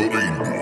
Flamengo.